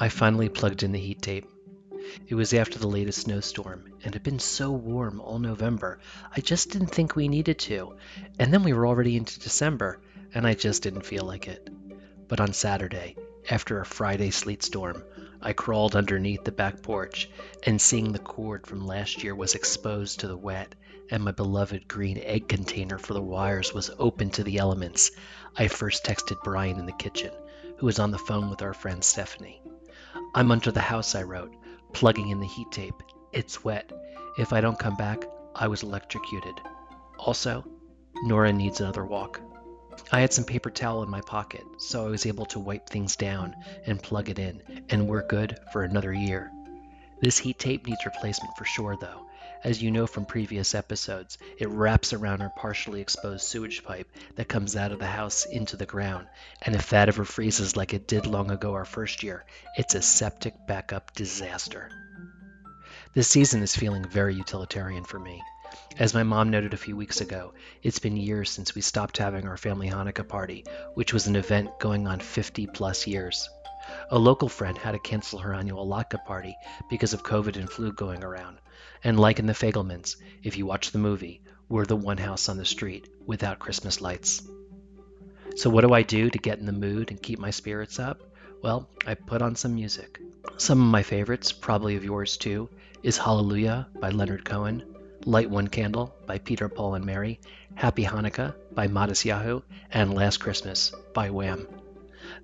I finally plugged in the heat tape. It was after the latest snowstorm, and had been so warm all November, I just didn't think we needed to. And then we were already into December, and I just didn't feel like it. But on Saturday, after a Friday sleet storm, I crawled underneath the back porch, and seeing the cord from last year was exposed to the wet, and my beloved green egg container for the wires was open to the elements, I first texted Brian in the kitchen, who was on the phone with our friend Stephanie. I'm under the house, I wrote, plugging in the heat tape. It's wet. If I don't come back, I was electrocuted. Also, Nora needs another walk. I had some paper towel in my pocket, so I was able to wipe things down and plug it in, and we're good for another year. This heat tape needs replacement for sure, though. As you know from previous episodes, it wraps around our partially exposed sewage pipe that comes out of the house into the ground, and if that ever freezes like it did long ago our first year, it's a septic backup disaster. This season is feeling very utilitarian for me. As my mom noted a few weeks ago, it's been years since we stopped having our family Hanukkah party, which was an event going on 50 plus years. A local friend had to cancel her annual latke party because of COVID and flu going around. And like in the Fabelmans, if you watch the movie, we're the one house on the street without Christmas lights. So, what do I do to get in the mood and keep my spirits up? Well, I put on some music. Some of my favorites, probably of yours too, is Hallelujah by Leonard Cohen, Light One Candle by Peter, Paul, and Mary, Happy Hanukkah by Matisyahu, and Last Christmas by Wham.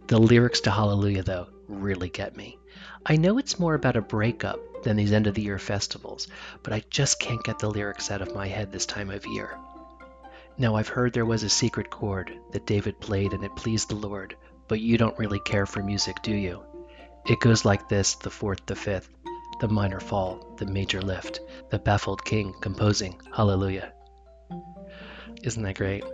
The lyrics to Hallelujah, though, really get me. I know it's more about a breakup than these end of the year festivals, but I just can't get the lyrics out of my head this time of year. Now, I've heard there was a secret chord that David played and it pleased the Lord, but you don't really care for music, do you? It goes like this the fourth, the fifth, the minor fall, the major lift, the baffled king composing Hallelujah. Isn't that great?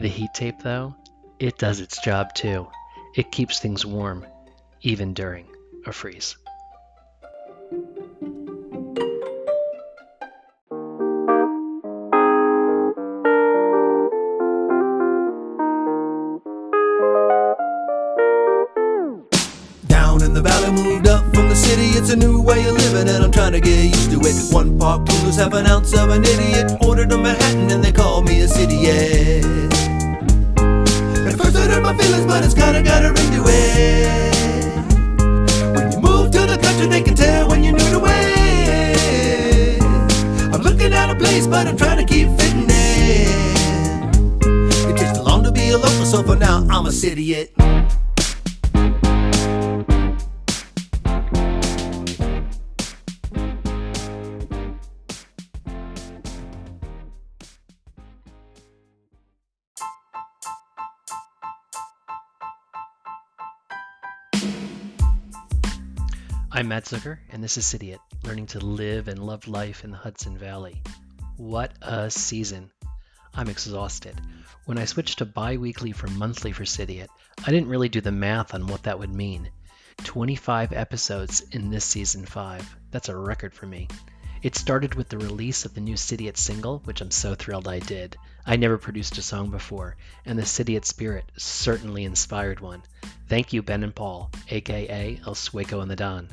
The heat tape, though, it does its job too. It keeps things warm, even during a freeze. Down in the valley, moved up from the city. It's a new way of living, and I'm trying to get used to it. One park coolers have an ounce of an idiot. Ordered a Manhattan, and they call me a city, yeah. I hurt my feelings, but it's kinda got her into it. When you move to the country, they can tell when you're new to it. I'm looking at a place, but I'm trying to keep fitting in. It takes too long to be a local, so for now I'm a city it. I'm Matt Zucker, and this is Cidiot, learning to live and love life in the Hudson Valley. What a season! I'm exhausted. When I switched to bi weekly from monthly for Cidiot, I didn't really do the math on what that would mean. 25 episodes in this season 5. That's a record for me. It started with the release of the new Cidiot single, which I'm so thrilled I did. I never produced a song before, and the Cidiot spirit certainly inspired one. Thank you, Ben and Paul, aka El Sueco and the Don.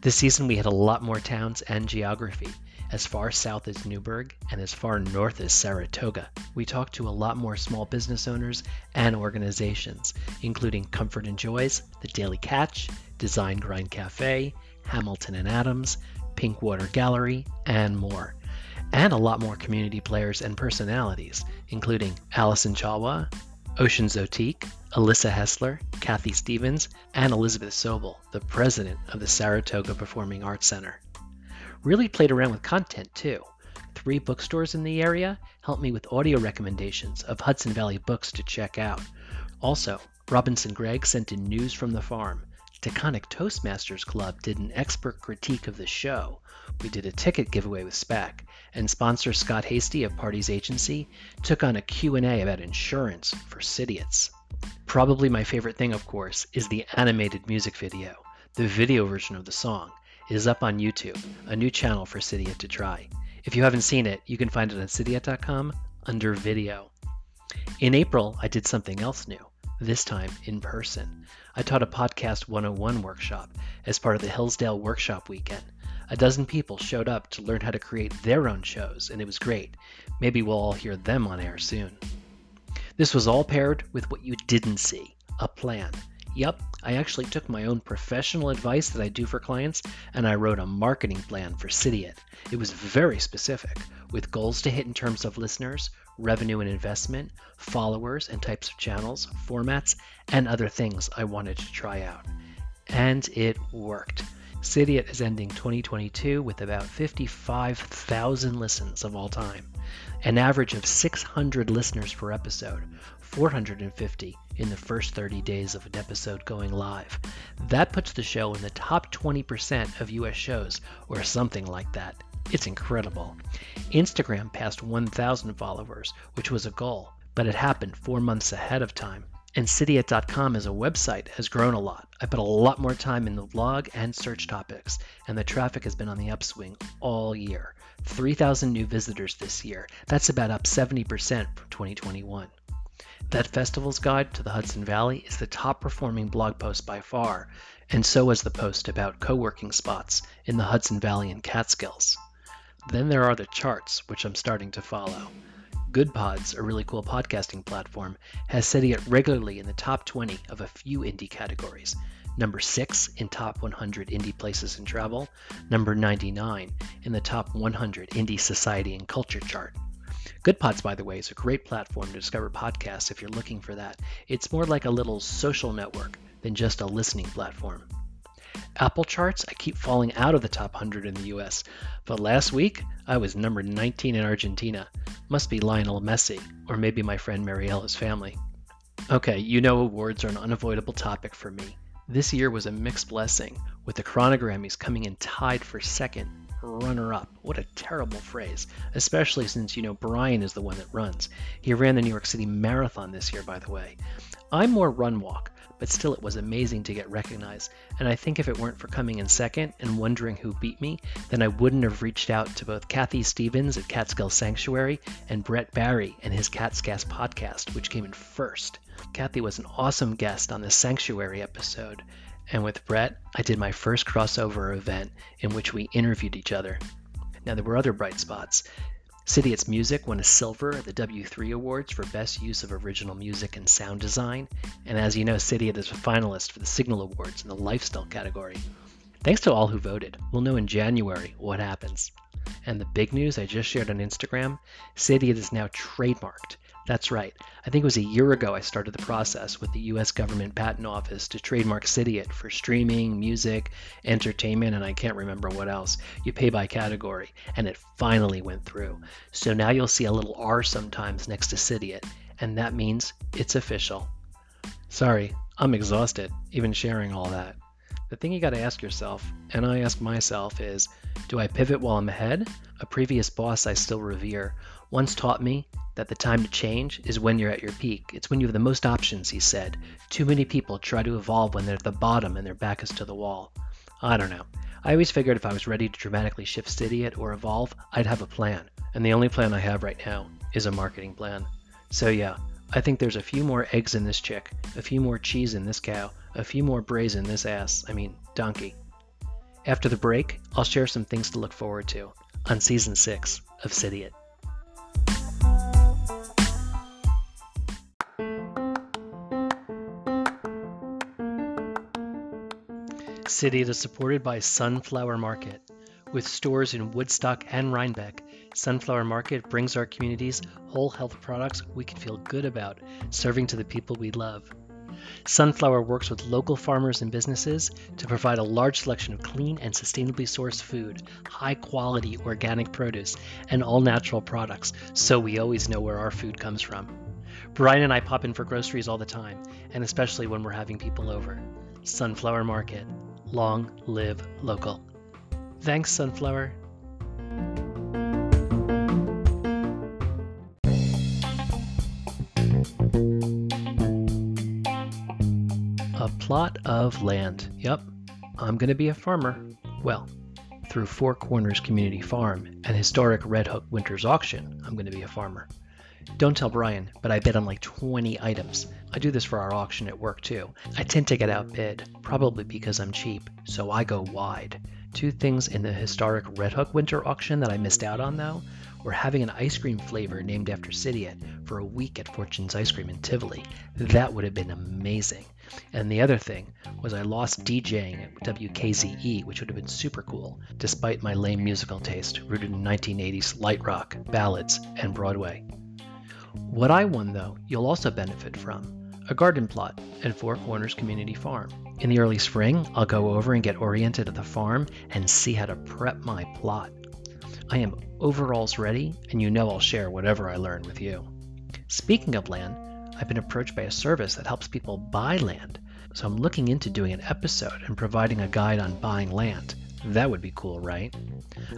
This season we had a lot more towns and geography, as far south as Newburgh and as far north as Saratoga. We talked to a lot more small business owners and organizations, including Comfort and Joys, The Daily Catch, Design Grind Cafe, Hamilton and Adams, Pinkwater Gallery, and more. And a lot more community players and personalities, including Allison Chalwa, Ocean Zotique, Alyssa Hessler, Kathy Stevens, and Elizabeth Sobel, the president of the Saratoga Performing Arts Center. Really played around with content too. Three bookstores in the area helped me with audio recommendations of Hudson Valley books to check out. Also, Robinson Gregg sent in news from the farm. Taconic Toastmasters Club did an expert critique of the show. We did a ticket giveaway with SPAC, and sponsor Scott Hasty of Parties Agency took on a Q&A about insurance for Cidiots. Probably my favorite thing, of course, is the animated music video. The video version of the song is up on YouTube, a new channel for Cidiot to try. If you haven't seen it, you can find it on cidiot.com under video. In April, I did something else new. This time in person. I taught a Podcast 101 workshop as part of the Hillsdale Workshop Weekend. A dozen people showed up to learn how to create their own shows, and it was great. Maybe we'll all hear them on air soon. This was all paired with what you didn't see a plan. Yep, I actually took my own professional advice that I do for clients and I wrote a marketing plan for Cidiot. It was very specific, with goals to hit in terms of listeners, revenue and investment, followers and types of channels, formats, and other things I wanted to try out. And it worked. Cidiot is ending 2022 with about 55,000 listens of all time, an average of 600 listeners per episode, 450 in the first 30 days of an episode going live. That puts the show in the top 20% of US shows, or something like that. It's incredible. Instagram passed 1,000 followers, which was a goal, but it happened four months ahead of time. And Cidiot.com as a website has grown a lot. I put a lot more time in the blog and search topics, and the traffic has been on the upswing all year. 3,000 new visitors this year. That's about up 70% from 2021. That Festival's Guide to the Hudson Valley is the top performing blog post by far, and so is the post about co working spots in the Hudson Valley and Catskills. Then there are the charts, which I'm starting to follow. Goodpods, a really cool podcasting platform, has Cidiot regularly in the top 20 of a few indie categories. Number 6 in top 100 indie places and travel, number 99 in the top 100 indie society and culture chart. Goodpods, by the way, is a great platform to discover podcasts if you're looking for that. It's more like a little social network than just a listening platform. Apple charts, I keep falling out of the top 100 in the US, but last week I was number 19 in Argentina. Must be Lionel Messi, or maybe my friend Mariella's family. Okay, you know awards are an unavoidable topic for me. This year was a mixed blessing, with the Chronogrammys coming in tied for second runner up. What a terrible phrase, especially since you know Brian is the one that runs. He ran the New York City Marathon this year, by the way. I'm more run walk, but still it was amazing to get recognized. And I think if it weren't for coming in second and wondering who beat me, then I wouldn't have reached out to both Kathy Stevens at Catskill Sanctuary and Brett Barry and his Kaatscast podcast, which came in first. Kathy was an awesome guest on the Sanctuary episode, and with Brett, I did my first crossover event in which we interviewed each other. Now, there were other bright spots. Cidiot's music won a silver at the W3 Awards for Best Use of Original Music and Sound Design, and as you know, Cidiot is a finalist for the Signal Awards in the Lifestyle category. Thanks to all who voted. We'll know in January what happens. And the big news I just shared on Instagram Cidiot is now trademarked. That's right. I think it was a year ago I started the process with the US Government Patent Office to trademark Cidiot for streaming, music, entertainment, and I can't remember what else. You pay by category, and it finally went through. So now you'll see a little R sometimes next to Cidiot, and that means it's official. Sorry, I'm exhausted, even sharing all that. The thing you got to ask yourself, and I ask myself, is do I pivot while I'm ahead? A previous boss I still revere once taught me that the time to change is when you're at your peak. It's when you have the most options, he said. Too many people try to evolve when they're at the bottom and their back is to the wall. I don't know. I always figured if I was ready to dramatically shift Cidiot or evolve, I'd have a plan. And the only plan I have right now is a marketing plan. So yeah, I think there's a few more eggs in this chick, a few more cheese in this cow, a few more brays in this ass, I mean, donkey. After the break, I'll share some things to look forward to on season 6 of Cidiot. Cidiot is supported by Sunflower Market. With stores in Woodstock and Rhinebeck, Sunflower Market brings our communities whole health products we can feel good about, serving to the people we love. Sunflower works with local farmers and businesses to provide a large selection of clean and sustainably sourced food, high quality organic produce, and all natural products, so we always know where our food comes from. Brian and I pop in for groceries all the time, and especially when we're having people over. Sunflower Market. Long live local. Thanks, Sunflower. Plot of land. Yep, I'm going to be a farmer. Well, through Four Corners Community Farm and historic Red Hook Winters Auction, I'm going to be a farmer. Don't tell Brian, but I bid on like 20 items. I do this for our auction at work too. I tend to get outbid, probably because I'm cheap, so I go wide. Two things in the historic Red Hook winter auction that I missed out on though were having an ice cream flavor named after City for a week at Fortune's Ice Cream in Tivoli. That would have been amazing. And the other thing was I lost DJing at WKZE, which would have been super cool, despite my lame musical taste rooted in 1980s light rock, ballads, and Broadway. What I won, though, you'll also benefit from a garden plot and Four Corners Community Farm. In the early spring, I'll go over and get oriented at the farm and see how to prep my plot. I am overalls ready, and you know I'll share whatever I learn with you. Speaking of land, I've been approached by a service that helps people buy land, so I'm looking into doing an episode and providing a guide on buying land. That would be cool, right?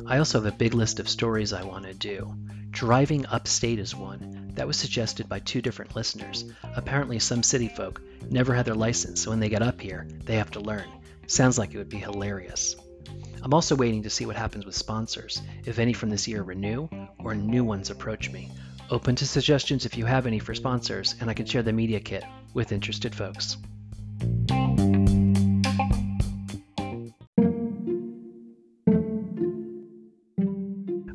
I also have a big list of stories I want to do. Driving upstate is one. That was suggested by two different listeners. Apparently, some city folk never had their license, so when they get up here, they have to learn. Sounds like it would be hilarious. I'm also waiting to see what happens with sponsors, if any from this year renew or new ones approach me. Open to suggestions if you have any for sponsors, and I can share the media kit with interested folks.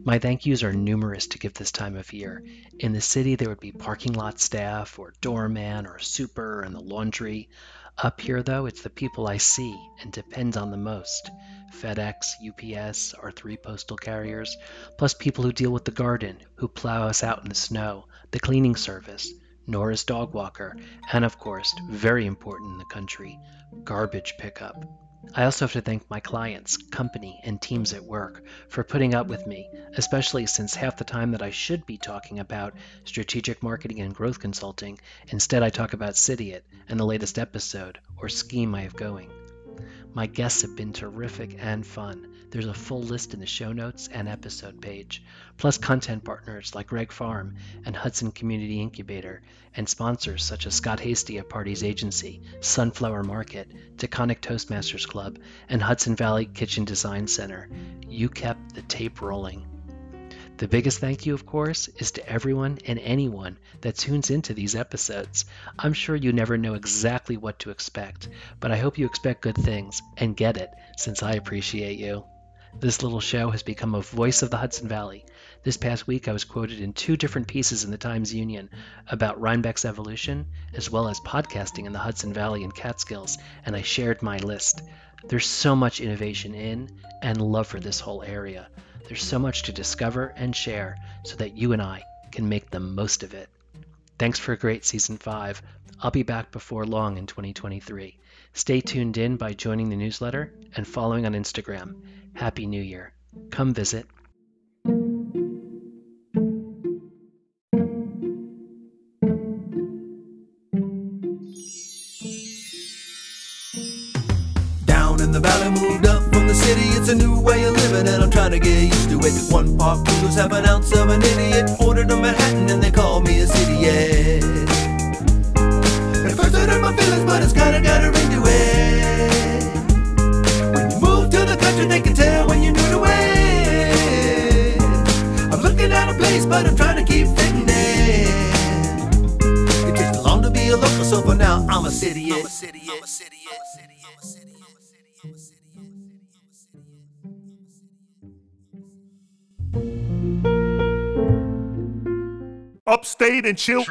My thank yous are numerous to give this time of year. In the city, there would be parking lot staff, or doorman, or super, and the laundry. Up here, though, it's the people I see and depend on the most FedEx, UPS, our three postal carriers, plus people who deal with the garden, who plow us out in the snow, the cleaning service, Nora's dog walker, and of course, very important in the country, garbage pickup. I also have to thank my clients, company, and teams at work for putting up with me, especially since half the time that I should be talking about strategic marketing and growth consulting, instead I talk about Cidiot and the latest episode or scheme I have going. My guests have been terrific and fun. There's a full list in the show notes and episode page, plus content partners like Greg Farm and Hudson Community Incubator, and sponsors such as Scott Hasty of Parties Agency, Sunflower Market, Taconic Toastmasters Club, and Hudson Valley Kitchen Design Center. You kept the tape rolling. The biggest thank you, of course, is to everyone and anyone that tunes into these episodes. I'm sure you never know exactly what to expect, but I hope you expect good things and get it since I appreciate you. This little show has become a voice of the Hudson Valley. This past week, I was quoted in two different pieces in the Times Union about Rhinebeck's evolution, as well as podcasting in the Hudson Valley and Catskills, and I shared my list. There's so much innovation in and love for this whole area. There's so much to discover and share so that you and I can make the most of it. Thanks for a great season 5. I'll be back before long in 2023. Stay tuned in by joining the newsletter and following on Instagram. Happy New Year. Come visit. Down in the valley, moved up from the city. It's a new way of living, and I'm trying to get used to it. One park noodles have an ounce of an idiot. Ordered a Manhattan, and they call me a city, yeah. At first, it hurt my feelings, but it's kinda got move to the country, they can tell when you're new to it. I'm looking at a place, but I'm trying to keep fitting in. It takes long to be a local, so for now, I'm a city, I'm a city, I'm a city, I'm a city, I'm a city, I'm a city, I'm a city. upstate and chill.